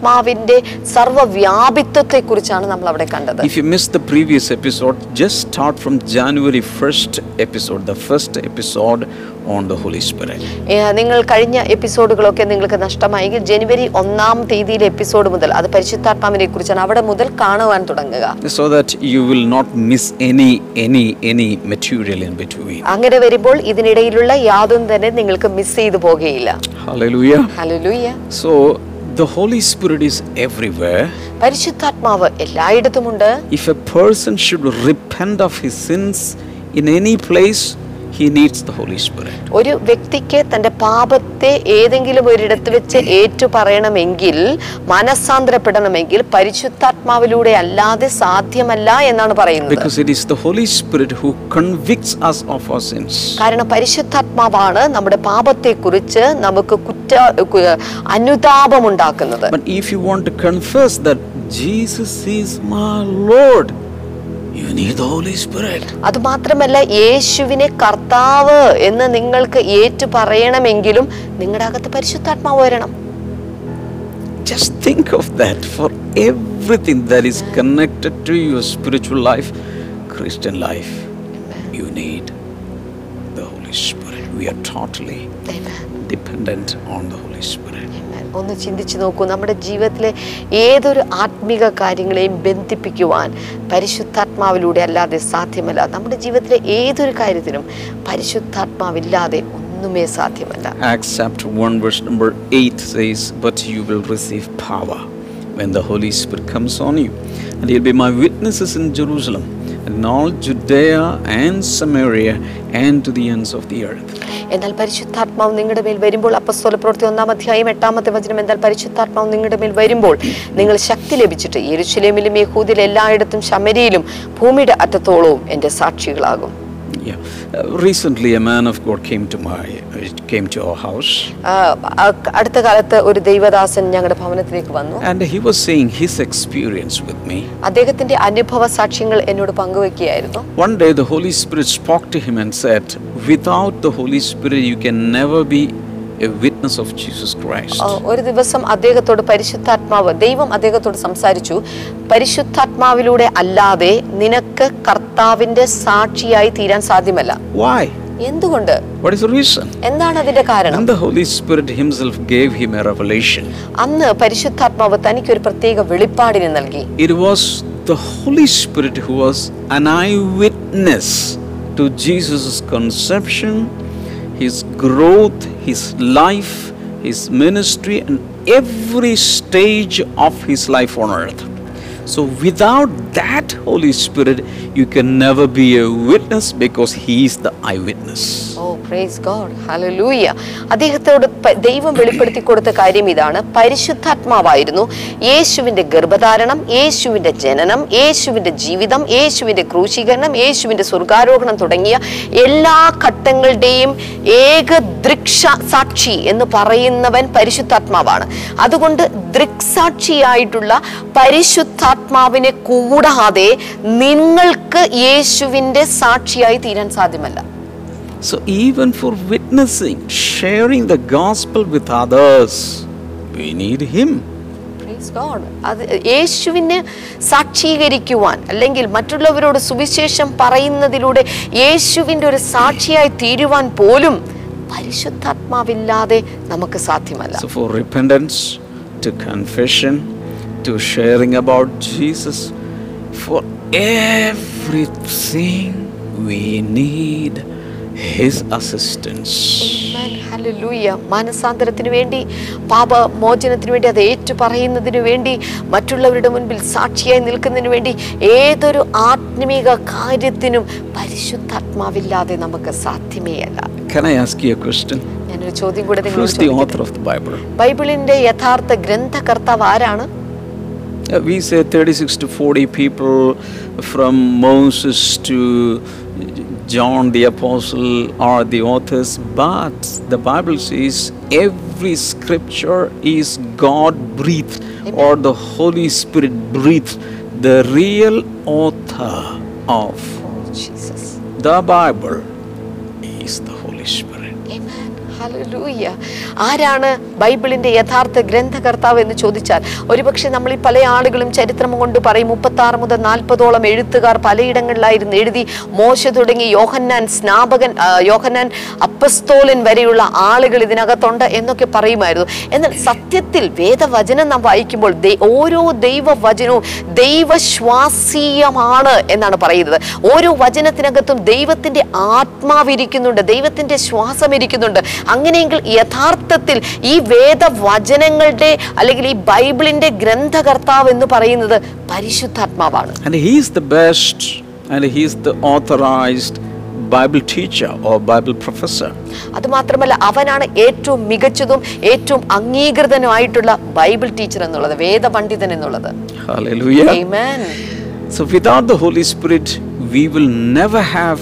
പരിശുദ്ധാത്മാവിന്റെ സർവവ്യാപിത്വത്തെ കുറിച്ചാണ് നമ്മൾ അവിടെ കണ്ടത്. If you miss the previous episode just start from January 1st episode, the first episode on the Holy Spirit. ഏ, നിങ്ങൾ കഴിഞ്ഞ എപ്പിസോഡുകളൊക്കെ നിങ്ങൾക്ക് നഷ്ടമായെങ്കിൽ ജനുവരി ഒന്നാം തീയതിയിലെ എപ്പിസോഡ് മുതൽ അത് പരിശുദ്ധാത്മാവിനെ കുറിച്ചാണ് അവിടെ മുതൽ കാണുവാൻ തുടങ്ങുക. So that you will not miss any any any material in between. അങ്ങനെ വരുമ്പോൾ ഇതിനിടയിലുള്ള യാതൊന്നും തന്നെ നിങ്ങൾക്ക് മിസ് ചെയ്തു പോകുകയില്ല hallelujah hallelujah So the Holy Spirit is everywhere. പരിശുദ്ധാത്മാവ് എല്ലായിടത്തുമുണ്ട് If a person should repent of his sins in any place, he needs the Holy Spirit. ഒരു വ്യക്തിക്ക് തന്റെ പാപത്തെ ഏതെങ്കിലും ഒരിടത്ത് വെച്ച് ഏറ്റു പറയണമെങ്കിൽ മനസ്സാന്തരപ്പെടണമെങ്കിൽ പരിശുദ്ധാത്മാവിലൂടെ അല്ലാതെ സാധ്യമല്ല എന്നാണ് പറയുന്നത് Because it is the Holy Spirit who convicts us of our sins. കാരണം പരിശുദ്ധാത്മാവാണ് നമ്മുടെ പാപത്തെക്കുറിച്ച് നമുക്ക് കുറ്റ അനുതാപം ഉണ്ടാക്കുന്നത് But if you want to confess that Jesus is my Lord, you need the Holy Spirit. അത് മാത്രമല്ല യേശുവിനെ കർത്താവ് എന്ന് നിങ്ങൾക്ക് ഏറ്റു പറയണമെങ്കിലും നിങ്ങളുടെ അകത്ത് പരിശുദ്ധാത്മാവ് വരണം Just think of that for everything that is connected to your spiritual life, Christian life. You need the Holy Spirit. We are totally Amen. dependent on the Holy Spirit. ഒന്ന് ചിന്തിച്ചു നോക്കൂ നമ്മുടെ ജീവിതത്തിലെ ഏതൊരു ആത്മീക കാര്യങ്ങളെയും ബന്ധിപ്പിക്കുവാൻ പരിശുദ്ധാത്മാവിലൂടെ അല്ലാതെ സാധ്യമല്ല നമ്മുടെ ജീവിതത്തിലെ ഏതൊരു കാര്യത്തിനും പരിശുദ്ധാത്മാവില്ലാതെ ഒന്നുമേ സാധ്യമല്ല Acts chapter 1, verse number 8 says, But you will receive power when the Holy Spirit comes on you, and you'll be my witnesses in Jerusalem, and all Judea and Samaria, and to the ends of the earth. എന്നാൽ പരിശുദ്ധാത്മാവ് നിങ്ങളുടെ മേൽ വരുമ്പോൾ അപ്പസ്തോല പ്രവൃത്തി ഒന്നാം അധ്യായം എട്ടാമത്തെ വചനം എന്നാൽ പരിശുദ്ധാത്മാവ് നിങ്ങളുടെ മേൽ വരുമ്പോൾ നിങ്ങൾ ശക്തി ലഭിച്ചിട്ട് യെരുശലേമിലും യഹൂദിലും എല്ലായിടത്തും ശമരിയിലും ഭൂമിയുടെ അറ്റത്തോളവും എന്റെ സാക്ഷികളാകും Yeah. Uh, recently, a man of God came to my came to our house, അടുത്ത കാലത്ത് ഒരു ദൈവദാസൻ ഞങ്ങളുടെ ഭവനത്തിലേക്ക് വന്നു and he was saying his experience with me. അദ്ദേഹത്തിന്റെ അനുഭവ സാക്ഷ്യങ്ങൾ എന്നോട് പങ്കുവെക്കുകയായിരുന്നു One day, the Holy Spirit spoke to him and said, "Without the Holy Spirit, you can never be a witness of Jesus Christ." ഒരു ദിവസം അദ്ദേഹത്തോട് പരിശുദ്ധാത്മാവ് ദൈവം അദ്ദേഹത്തോട് സംസാരിച്ചു പരിശുദ്ധാത്മാവിലൂടെ അല്ലാതെ നിനക്ക് കർത്താവിന്റെ സാക്ഷിയായി തീരാൻ സാധ്യമല്ല Why? എന്തുകൊണ്ട് What is the reason? എന്താണ് അതിന്റെ കാരണം And the Holy Spirit Himself gave him a revelation. അന്ന് പരിശുദ്ധാത്മാവ് തനിക്ക് ഒരു പ്രത്യേക വെളിപ്പാടിനെ നൽകി It was the Holy Spirit who was an eyewitness to Jesus' conception, his growth, his life, his ministry, and every stage of his life on earth. So, without that Holy Spirit, you can never be a witness because He is the eyewitness. Oh praise God hallelujah അദ്ദേഹത്തോട് ദൈവം വെളിപ്പെടുത്തി കൊടുത്ത കാര്യം ഇതാണ്. പരിശുദ്ധാത്മാവായിരുന്നു യേശുവിന്റെ ഗർഭധാരണം യേശുവിന്റെ ജനനം യേശുവിന്റെ ജീവിതം യേശുവിന്റെ ക്രൂശീകരണം യേശുവിന്റെ സ്വർഗാരോഹണം തുടങ്ങിയ എല്ലാ ഘട്ടങ്ങളുടെയും ഏക ദൃക്ഷ സാക്ഷി എന്ന് പറയുന്നവൻ പരിശുദ്ധാത്മാവാണ്. അതുകൊണ്ട് ദൃക്സാക്ഷിയായിട്ടുള്ള പരിശുദ്ധാത്മാവിനെ കൂടാതെ നിങ്ങൾക്ക് യേശുവിന്റെ സാക്ഷിയായി തീരാൻ സാധ്യമല്ല. So, even for witnessing, sharing the gospel with others, we need Him. അത് യേശുവിന് സാക്ഷീകരിക്കുവാൻ അല്ലെങ്കിൽ മറ്റുള്ളവരോട് സുവിശേഷം പറയുന്നതിലൂടെ യേശുവിന്റെ ഒരു സാക്ഷിയായി തീരുവാൻ പോലും പരിശുദ്ധാത്മാവില്ലാതെ നമുക്ക് സാധ്യമല്ല So, for repentance, to confession, to sharing about Jesus, for everything we need His assistance. Hallelujah. മാനസാന്തരത്തിന് വേണ്ടി പാപമോചനത്തിന് വേണ്ടി അത് ഏറ്റു പറയുന്നതിന് വേണ്ടി മറ്റുള്ളവരുടെ മുൻപിൽ സാക്ഷിയായി നിൽക്കുന്നതിന് വേണ്ടി ഏതൊരു ആത്മീക കാര്യത്തിനും പരിശുദ്ധാത്മാവില്ലാതെ നമുക്ക് സാധ്യമേ അല്ല Can I ask you a question? ഞാനൊരു ചോദ്യം കൂടെ നിങ്ങളോട്? ബൈബിളിന്റെ യഥാർത്ഥ ഗ്രന്ഥകർത്താവ് ആരാണ് we say 36 to 40 people from Moses to John the Apostle are the authors, but the Bible says every scripture is God breathed or the Holy Spirit breathed, the real author of oh, Jesus. The Bible is the Holy Spirit. ആരാണ് ബൈബിളിന്റെ യഥാർത്ഥ ഗ്രന്ഥകർത്താവ് എന്ന് ചോദിച്ചാൽ ഒരുപക്ഷെ നമ്മൾ ഈ പല ആളുകളും ചരിത്രം കൊണ്ട് പറയും മുപ്പത്തി ആറ് മുതൽ നാൽപ്പതോളം എഴുത്തുകാർ പലയിടങ്ങളിലായിരുന്നു എഴുതി മോശ തുടങ്ങി യോഹന്നാൻ സ്നാപകൻ യോഹന്നാൻ അപ്പസ്തോലൻ വരെയുള്ള ആളുകൾ ഇതിനകത്തുണ്ട് എന്നൊക്കെ പറയുമായിരുന്നു. എന്നാൽ സത്യത്തിൽ വേദവചനം നാം വായിക്കുമ്പോൾ ഓരോ ദൈവവചനവും ദൈവശ്വാസീയമാണ് എന്നാണ് പറയുന്നത്. ഓരോ വചനത്തിനകത്തും ദൈവത്തിന്റെ ആത്മാവിരിക്കുന്നുണ്ട് ദൈവത്തിന്റെ ശ്വാസം ഇരിക്കുന്നുണ്ട് അങ്ങനെയെങ്കിൽ യഥാർത്ഥത്തിൽ ഈ വേദവചനങ്ങളുടെ അല്ലെങ്കിൽ ഈ ബൈബിളിന്റെ ഗ്രന്ഥകർത്താവ് എന്ന് പറയുന്നത് പരിശുദ്ധാത്മാവാണ് And he is the best and he is the authorized Bible teacher or Bible professor. അതുമാത്രമല്ല അവനാണ് ഏറ്റവും മികച്ചതും ഏറ്റവും അംഗീകൃതനുമായിട്ടുള്ള ബൈബിൾ ടീച്ചർ എന്നുള്ളത് വേദപണ്ഡിതൻ എന്നുള്ളത് Hallelujah. Amen. So, without the Holy Spirit, we will never have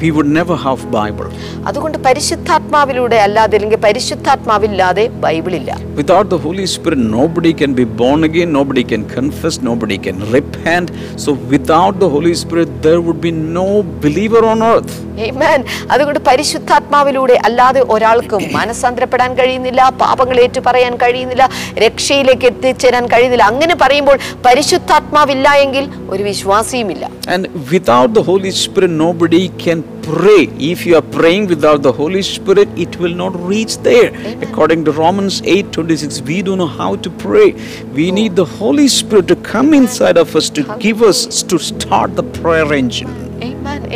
we would never have Bible. അതുകൊണ്ട് പരിശുദ്ധാത്മാവിലൂടെ അല്ലാതെ അല്ലെങ്കിൽ പരിശുദ്ധാത്മാവില്ലാതെ ബൈബിളില്ല Without the Holy Spirit, nobody can be born again, nobody can confess, nobody can repent. So, without the Holy Spirit, there would be no believer on earth. Amen. അതുകൊണ്ട് പരിശുദ്ധാത്മാവിലൂടെ അല്ലാതെ ഒരാൾക്കും മനസ്സാന്തരപ്പെടാൻ കഴിയുന്നില്ല പാപങ്ങൾ ഏറ്റു പറയാൻ കഴിയുന്നില്ല രക്ഷയിലേക്ക് എത്തിച്ചേരാൻ കഴിയുന്നില്ല അങ്ങനെ പറയുമ്പോൾ പരിശുദ്ധാത്മാവില്ല എങ്കിൽ ഒരു വിശ്വാസിയുമില്ല And without the Holy Spirit, nobody can pray. If you are praying without the Holy Spirit, it will not reach there. According to Romans 8 26, we don't know how to pray. We need the Holy Spirit to come inside of us to give us to start the prayer engine.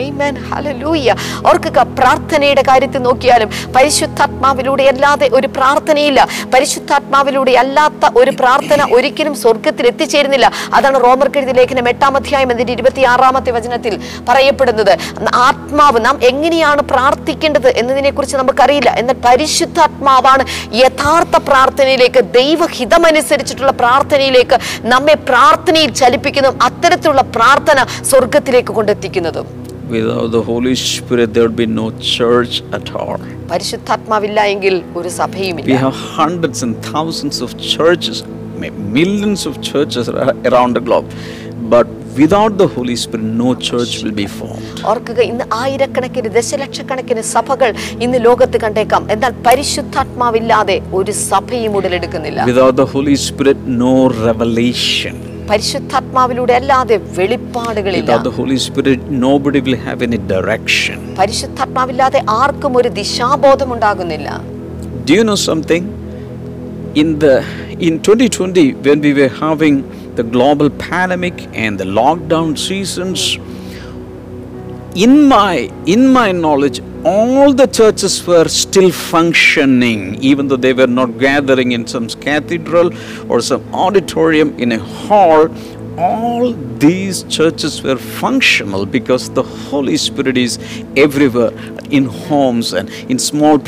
Amen, ഓർക്കുക പ്രാർത്ഥനയുടെ കാര്യത്തിൽ നോക്കിയാലും പരിശുദ്ധാത്മാവിലൂടെ അല്ലാതെ ഒരു പ്രാർത്ഥനയില്ല. പരിശുദ്ധാത്മാവിലൂടെ അല്ലാത്ത ഒരു പ്രാർത്ഥന ഒരിക്കലും സ്വർഗത്തിൽ എത്തിച്ചേരുന്നില്ല. അതാണ് റോമർ കെഴുതി ലേഖനം എട്ടാം അധ്യായം അതിന്റെ ഇരുപത്തിയാറാമത്തെ വചനത്തിൽ പറയപ്പെടുന്നത്. ആത്മാവ് നാം എങ്ങനെയാണ് പ്രാർത്ഥിക്കേണ്ടത് എന്നതിനെ കുറിച്ച് നമുക്കറിയില്ല. എന്നാൽ പരിശുദ്ധാത്മാവാണ് യഥാർത്ഥ പ്രാർത്ഥനയിലേക്ക് ദൈവഹിതമനുസരിച്ചിട്ടുള്ള പ്രാർത്ഥനയിലേക്ക് നമ്മെ പ്രാർത്ഥനയിൽ ചലിപ്പിക്കുന്നതും അത്തരത്തിലുള്ള പ്രാർത്ഥന സ്വർഗത്തിലേക്ക് കൊണ്ടെത്തിക്കുന്നതും. Without the Holy Spirit, there would be no church at all. പരിശുദ്ധാത്മാവില്ല എങ്കിൽ ഒരു We have hundreds and thousands of churches, millions of churches around the globe. But without the Holy Spirit, no church will be formed. ഓർക്കുക ഇന്ന് ആയിരക്കണക്കിന് ദശലക്ഷക്കണക്കിന് സഭകൾ ഇന്ന് ലോകത്ത് കണ്ടേക്കാം എന്നാൽ പരിശുദ്ധാത്മാവില്ലാതെ ഒരു സഭയും ഉടലെടുക്കുന്നില്ല Without the Holy Spirit, no revelation. പരിശുദ്ധാത്മാവിലൂടെ അല്ലാതെ വെളിപ്പാടുകളില്ല the Holy Spirit, nobody will have any direction. പരിശുദ്ധാത്മാവില്ലാതെ ആർക്കും ഒരു ദിശാബോധം ഉണ്ടാകുന്നില്ല Do you know something? In the in 2020, when we were having the global pandemic and the lockdown seasons, in my in my knowledge, all the churches were still functioning, even though they were not gathering in some cathedral or some auditorium in a hall. All these churches were functional because the Holy Spirit is everywhere, in homes and in small,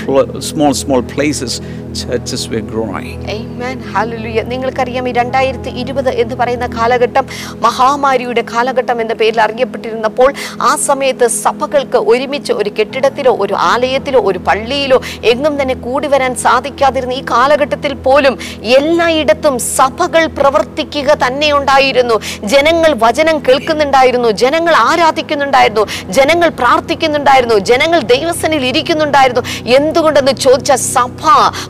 small, small places. Churches were growing. Amen. Hallelujah. നിങ്ങൾക്കറിയാം ഈ രണ്ടായിരത്തി ഇരുപത് എന്ന് പറയുന്ന കാലഘട്ടം മഹാമാരിയുടെ കാലഘട്ടം എന്ന പേരിൽ അറിയപ്പെട്ടിരുന്നപ്പോൾ ആ സമയത്ത് സഭകൾക്ക് ഒരുമിച്ച് ഒരു കെട്ടിടത്തിലോ ഒരു ആലയത്തിലോ ഒരു പള്ളിയിലോ എങ്ങും തന്നെ കൂടി വരാൻ സാധിക്കാതിരുന്ന ഈ കാലഘട്ടത്തിൽ പോലും എല്ലായിടത്തും സഭകൾ പ്രവർത്തിക്കുക തന്നെ ഉണ്ടായിരുന്നു ജനങ്ങൾ വചനം കേൾക്കുന്നുണ്ടായിരുന്നു ജനങ്ങൾ ആരാധിക്കുന്നുണ്ടായിരുന്നു ജനങ്ങൾ പ്രാർത്ഥിക്കുന്നുണ്ടായിരുന്നു ജനങ്ങൾ ദൈവസനിൽ ഇരിക്കുന്നുണ്ടായിരുന്നു എന്തുകൊണ്ടെന്ന് ചോദിച്ച സഭ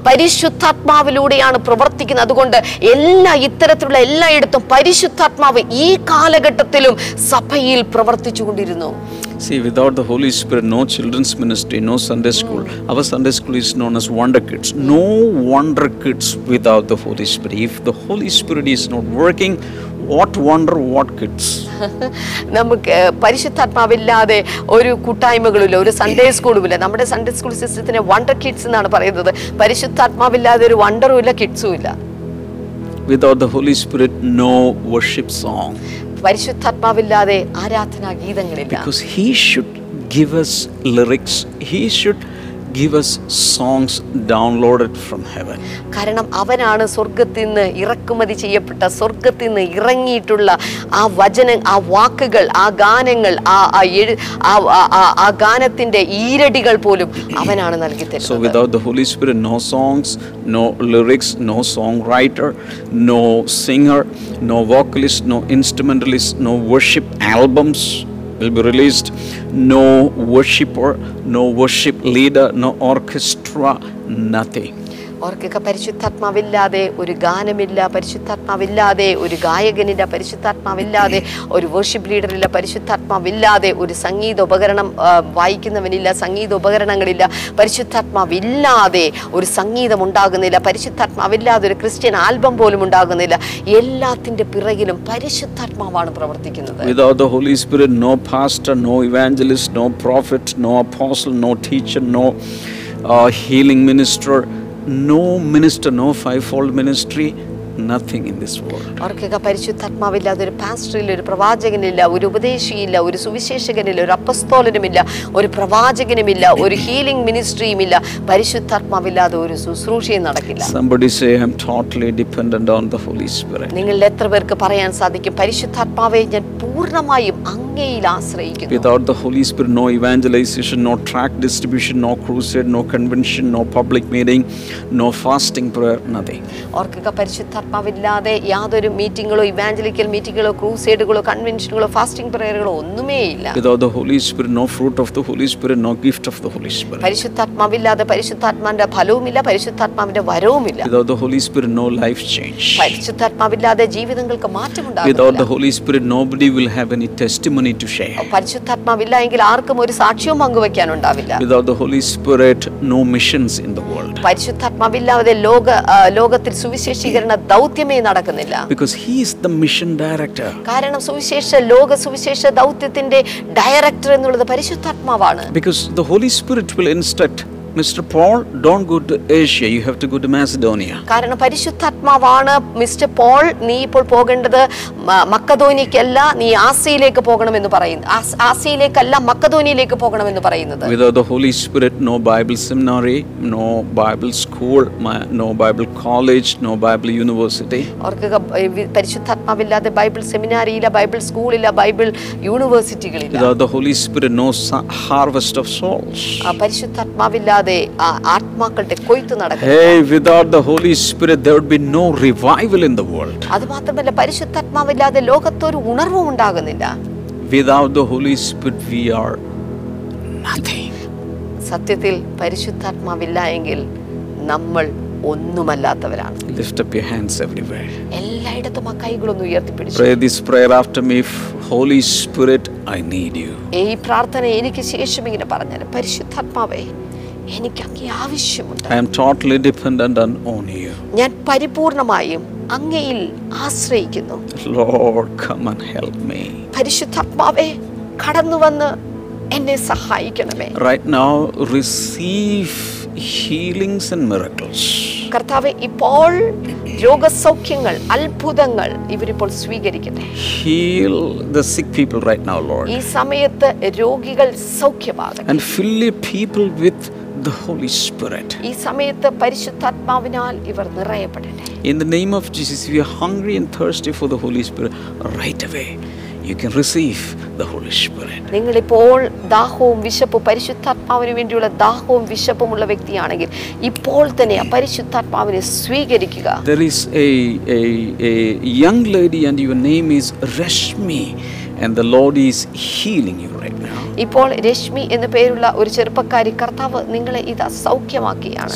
പരിശുദ്ധാത്മാവിലൂടെയാണ് പ്രവർത്തിക്കുന്നത് അതുകൊണ്ട് എല്ലാ ഇത്തരത്തിലുള്ള എല്ലായിടത്തും പരിശുദ്ധാത്മാവ് ഈ കാലഘട്ടത്തിലും സഭയിൽ പ്രവർത്തിച്ചുകൊണ്ടിരുന്നു See, without the Holy Spirit, no children's ministry, no Sunday school. Our Sunday school is known as Wonder Kids. No Wonder Kids without the Holy Spirit. If the Holy Spirit is not working, what wonder what kids നമുക്ക് പരിശുദ്ധാത്മാവില്ലാതെ ഒരു കൂട്ടായ്മകളില്ല ഒരു Sunday സ്കൂളുമില്ല നമ്മുടെ Sunday school സിസ്റ്റത്തിന് wonder kids എന്നാണ് പറയുന്നത്. പരിശുദ്ധാത്മാവില്ലാതെ ഒരു വണ്ടറും ഇല്ല കിഡ്സും ഇല്ല without the Holy Spirit no worship song പരിശുദ്ധാത്മാവില്ലാതെ ആരാധനാ ഗീതങ്ങളില്ല. Because he should give us lyrics he should give us songs downloaded from heaven. കാരണം അവനാണ് സ്വർഗത്തിൽ നിന്ന് ഇറക്കുമതി ചെയ്യപ്പെട്ട സ്വർഗത്തിൽ നിന്ന് ഇറങ്ങിയിട്ടുള്ള ആ വചന ആ വാക്കുകൾ ആ ഗാനങ്ങൾ ആ ആ ഗാനത്തിന്റെ ഈരടികൾ പോലും അവനാണ് നൽകി തരുന്നത് without the Holy Spirit, no songs, no lyrics, no songwriter, no singer, no vocalist, no instrumentalist, no worship albums will be released, no worshiper, no worship leader, no orchestra, nothing. ഓർക്കുക പരിശുദ്ധാത്മാവില്ലാതെ ഒരു ഗാനമില്ല പരിശുദ്ധാത്മാവില്ലാതെ ഒരു ഗായകനില്ല പരിശുദ്ധാത്മാവില്ലാതെ ഒരു വർഷിപ്പ് ലീഡറില്ല പരിശുദ്ധാത്മാവില്ലാതെ ഒരു സംഗീത ഉപകരണം വായിക്കുന്നവനില്ല സംഗീത ഉപകരണങ്ങളില്ല പരിശുദ്ധാത്മാവില്ലാതെ ഒരു സംഗീതം ഉണ്ടാകുന്നില്ല പരിശുദ്ധാത്മാവില്ലാതെ ഒരു ക്രിസ്ത്യൻ ആൽബം പോലും ഉണ്ടാകുന്നില്ല. എല്ലാത്തിന്റെ പിറകിലും പരിശുദ്ധാത്മാവാണ് പ്രവർത്തിക്കുന്നത്. Without the Holy Spirit, no pastor, no evangelist, no prophet, no apostle, no teacher, no uh, healing no minister, no fivefold ministry, nothing in this world. ഓർക്കുക പരിശുദ്ധാത്മാവില്ലാതെ ഒരു പാസ്റ്ററില്ല ഒരു പ്രവാചകനില്ല ഒരു ഉപദേശിയില്ല ഒരു സുവിശേഷകനില്ല ഒരു അപ്പസ്തോലനുമില്ല ഒരു പ്രവാചകനുമില്ല ഒരു ഹീലിംഗ് മിനിസ്ട്രിയുമില്ല പരിശുദ്ധാത്മാവില്ലാതെ ഒരു ശുശ്രൂഷയും നടക്കില്ല Somebody say, I'm totally dependent on the Holy Spirit. നിങ്ങളിൽ എത്ര പേർക്ക് പറയാൻ സാധിക്കും പരിശുദ്ധാത്മാവെ ഞാൻ പൂർണമായും അങ്ങ് അങ്ങയിൽ ആശ്രയിക്കുന്നു Without the Holy Spirit, no evangelization, no tract distribution, no crusade, no convention, no public meeting, no fasting prayer, nothing. ഓർക്കുക പരിശുദ്ധാത്മാവില്ലാതെ യാതൊരു മീറ്റിങ്ങുകളോ ഇവാഞ്ചലിക്കൽ മീറ്റിങ്ങുകളോ ക്രൂസൈഡുകളോ കൺവെൻഷനുകളോ ഫാസ്റ്റിംഗ് പ്രേയറുകളോ ഒന്നുമേ ഇല്ല Without the Holy Spirit, no fruit of the Holy Spirit, no gift of the Holy Spirit. പരിശുദ്ധാത്മാവില്ലാതെ പരിശുദ്ധാത്മാവിന്റെ ഫലവുമില്ല പരിശുദ്ധാത്മാവിന്റെ വരവുമില്ല Without the Holy Spirit, no life change. പരിശുദ്ധാത്മാവില്ലാതെ ജീവിതങ്ങൾക്ക് Without മാറ്റമുണ്ടാകും the Holy Spirit, nobody will have any testimony to share. പരിശുദ്ധാത്മാവില്ല എങ്കിൽ ആർക്കും ഒരു സാക്ഷ്യവും പങ്കുവെക്കാനുണ്ടാവില്ല Without the Holy Spirit, no missions in the world. പരിശുദ്ധാത്മാവില്ലാതെ ലോക ലോകത്തിൽ സുവിശേഷീകരണ ദൗത്യമേ നടക്കുന്നില്ല Because He is the mission director. കാരണം സുവിശേഷ ലോക സുവിശേഷ ദൗത്യത്തിന്റെ ഡയറക്ടർ എന്നുള്ളത് പരിശുദ്ധാത്മാവാണ് Because the Holy Spirit will instruct Mr. Paul, don't go to Asia, you have to go to Macedonia. കാരണം പരിശുദ്ധാത്മാവാണ് മിസ്റ്റർ പോൾ നീ ഇപ്പോൾ പോകേണ്ടത് മക്കധോനിക്കല്ല നീ ആസിയിലേക്ക് പോകണമെന്ന് പറയുന്നു ആസ്- ആസിയിലേക്കല്ല മക്കധോനിയിലേക്ക് പോകണമെന്ന് പറയുന്നത് the Holy Spirit, no Bible seminary, no Bible school, ma- no Bible college, no Bible university. ഓർക്കുക പരിശുദ്ധാത്മാവില്ലാതെ ബൈബിൾ സെമിനാരിയില്ല ബൈബിൾ സ്കൂളില്ല ബൈബിൾ യൂണിവേഴ്സിറ്റികളില്ല Without the Holy Spirit, no sa- harvest of souls. പരിശുദ്ധാത്മാവില്ലാതെ ആ ആത്മാക്കളുടെ കൊയ്ത്ത് നടക്കും Hey, without the Holy Spirit, there would be no revival in the world. അത് മാത്രമല്ല പരിശുദ്ധാത്മാവില്ലാതെ ലോകത്തൊരു ഉണർവും ഉണ്ടാകുന്നില്ല Without the Holy Spirit, we are nothing. സത്യത്തിൽ പരിശുദ്ധാത്മാവില്ല എങ്കിൽ നമ്മൾ ഒന്നുമല്ലാത്തവരാണ് Lift up your hands everywhere. എല്ലായിടത്തും ആ കൈകളൊന്ന് ഉയർത്തിപ്പിടിച്ചു Pray this prayer after me. Holy Spirit, I need you. ഈ പ്രാർത്ഥന എനിക്ക് ശേഷം ഇങ്ങനെ പറഞ്ഞാൽ പരിശുദ്ധാത്മാവേ എനിക്ക് അങ്ങേ ആവശ്യമുണ്ട് I am totally dependent on, on you. ഞാൻ പരിപൂർണമായും അങ്ങയിൽ ആശ്രയിക്കുന്നു Lord, come and help me. പരിശുദ്ധാത്മാവേ കടന്നു വന്ന് എന്നെ സഹായിക്കണമേ Right now, receive healings and miracles. കർത്താവെ ഇപ്പോൾ രോഗസൗഖ്യങ്ങൾ അത്ഭുതങ്ങൾ ഇവരിപ്പോൾ സ്വീകരിക്കട്ടെ Heal the sick people right now, Lord. ഈ സമയത്ത് രോഗികൾ സൗഖ്യമാകട്ടെ And fill your people with the Holy Spirit. ഈ സമയത്ത് പരിശുദ്ധാത്മാവിനാൽ ഇവർ നിറയപ്പെടട്ടെ In the name of Jesus, if you are hungry and thirsty for the Holy Spirit, right away you can receive the Holy Spirit. നിങ്ങൾ ഇപ്പോൾ ദാഹവും വിശപ്പും പരിശുദ്ധാത്മാവിന് വേണ്ടിയുള്ള ദാഹവും വിശപ്പുമുള്ള വ്യക്തിയാണെങ്കിൽ ഇപ്പോൾ തന്നെ ആ പരിശുദ്ധാത്മാവിനെ സ്വീകരിക്കുക There is a, a, a young lady, and your name is Rashmi, and the Lord is healing you right now. ഇപ്പോൾ രശ്മി എന്ന പേരുള്ള ഒരു ചെറുപ്പക്കാരി കർത്താവ് നിങ്ങളെ ഇത് സൗഖ്യമാക്കിയാണ്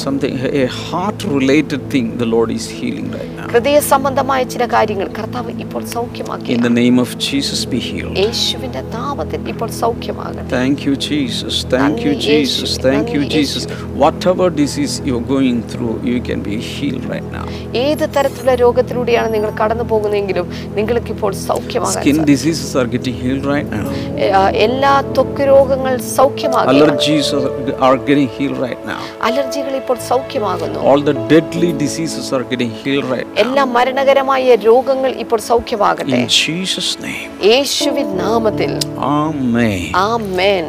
ഹൃദയ സംബന്ധമായ ചില കാര്യങ്ങൾ കർത്താവ് ഇപ്പോൾ സൗഖ്യമാക്കി. In the name of Jesus be healed യേശുവിന്റെ നാമത്തിൽ ഇപ്പോൾ സൗഖ്യമാകട്ടെ. Thank you Jesus thank you Jesus thank you Jesus what disease you are going through you can be healed right now ഏത് തരത്തിലുള്ള രോഗത്തിലൂടെയാണ് നിങ്ങൾ കടന്നു പോകുന്നതെങ്കിലും നിങ്ങൾക്ക് ഇപ്പോൾ സൗഖ്യമാകട്ടെ skin diseases are getting healed right now എല്ലാ രോഗങ്ങൾ സൗഖ്യമാകുന്നു Allergies are, are getting healed right now. അലർജികൾ ഇപ്പോൾ സൗഖ്യമാകുന്നു All the deadly diseases are getting healed right എല്ലാ മരണകരമായ രോഗങ്ങൾ ഇപ്പോൾ സൗഖ്യമാകട്ടെ In Jesus' name. യേശുവിൻ നാമത്തിൽ Amen. Amen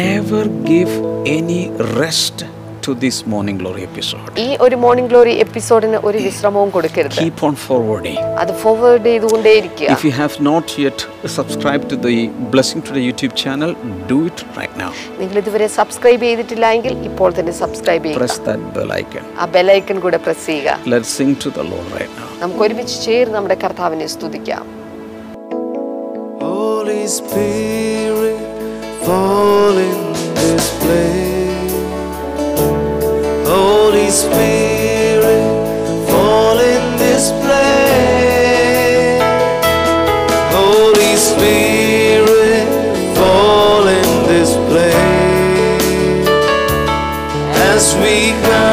Never give any rest to this morning glory episode. ഈ ഒരു മോർണിംഗ് ഗ്ലോറി എപ്പിസോഡിന് ഒരു വിശ്രമവും കൊടുക്കരുത് Keep on forwarding. അത് ഫോർവേഡ് ചെയ്തുകൊണ്ടേയിരിക്കുക If you have not yet subscribed to the Blessing Today YouTube channel, do it right now. നിങ്ങൾ ഇതുവരെ സബ്സ്ക്രൈബ് ചെയ്തിട്ടില്ല എങ്കിൽ ഇപ്പോൾ തന്നെ സബ്സ്ക്രൈബ് ചെയ്യുക Press that bell icon. ആ ബെലൈക്കൺ കൂടെ പ്രസ് ചെയ്യുക Let's sing to the Lord right now. നമുക്ക് ഒരുമിച്ച് ചേർന്ന് നമ്മുടെ കർത്താവിനെ സ്തുതിക്കാം Holy Spirit, fall in this place. Holy Spirit, fall in this place. Holy Spirit, fall in this place. As we come.